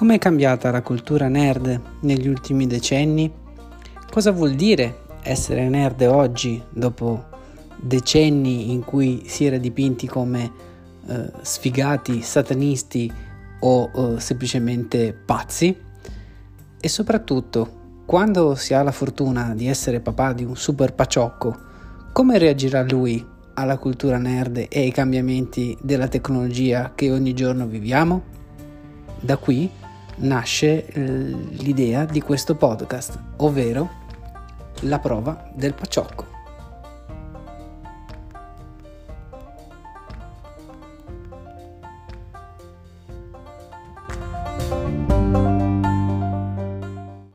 Com'è cambiata la cultura nerd negli ultimi decenni? Cosa vuol dire essere nerd oggi dopo decenni in cui si era dipinti come eh, sfigati, satanisti o eh, semplicemente pazzi? E soprattutto, quando si ha la fortuna di essere papà di un super paciocco, come reagirà lui alla cultura nerd e ai cambiamenti della tecnologia che ogni giorno viviamo? Da qui nasce eh, l'idea di questo podcast, ovvero la prova del paciocco.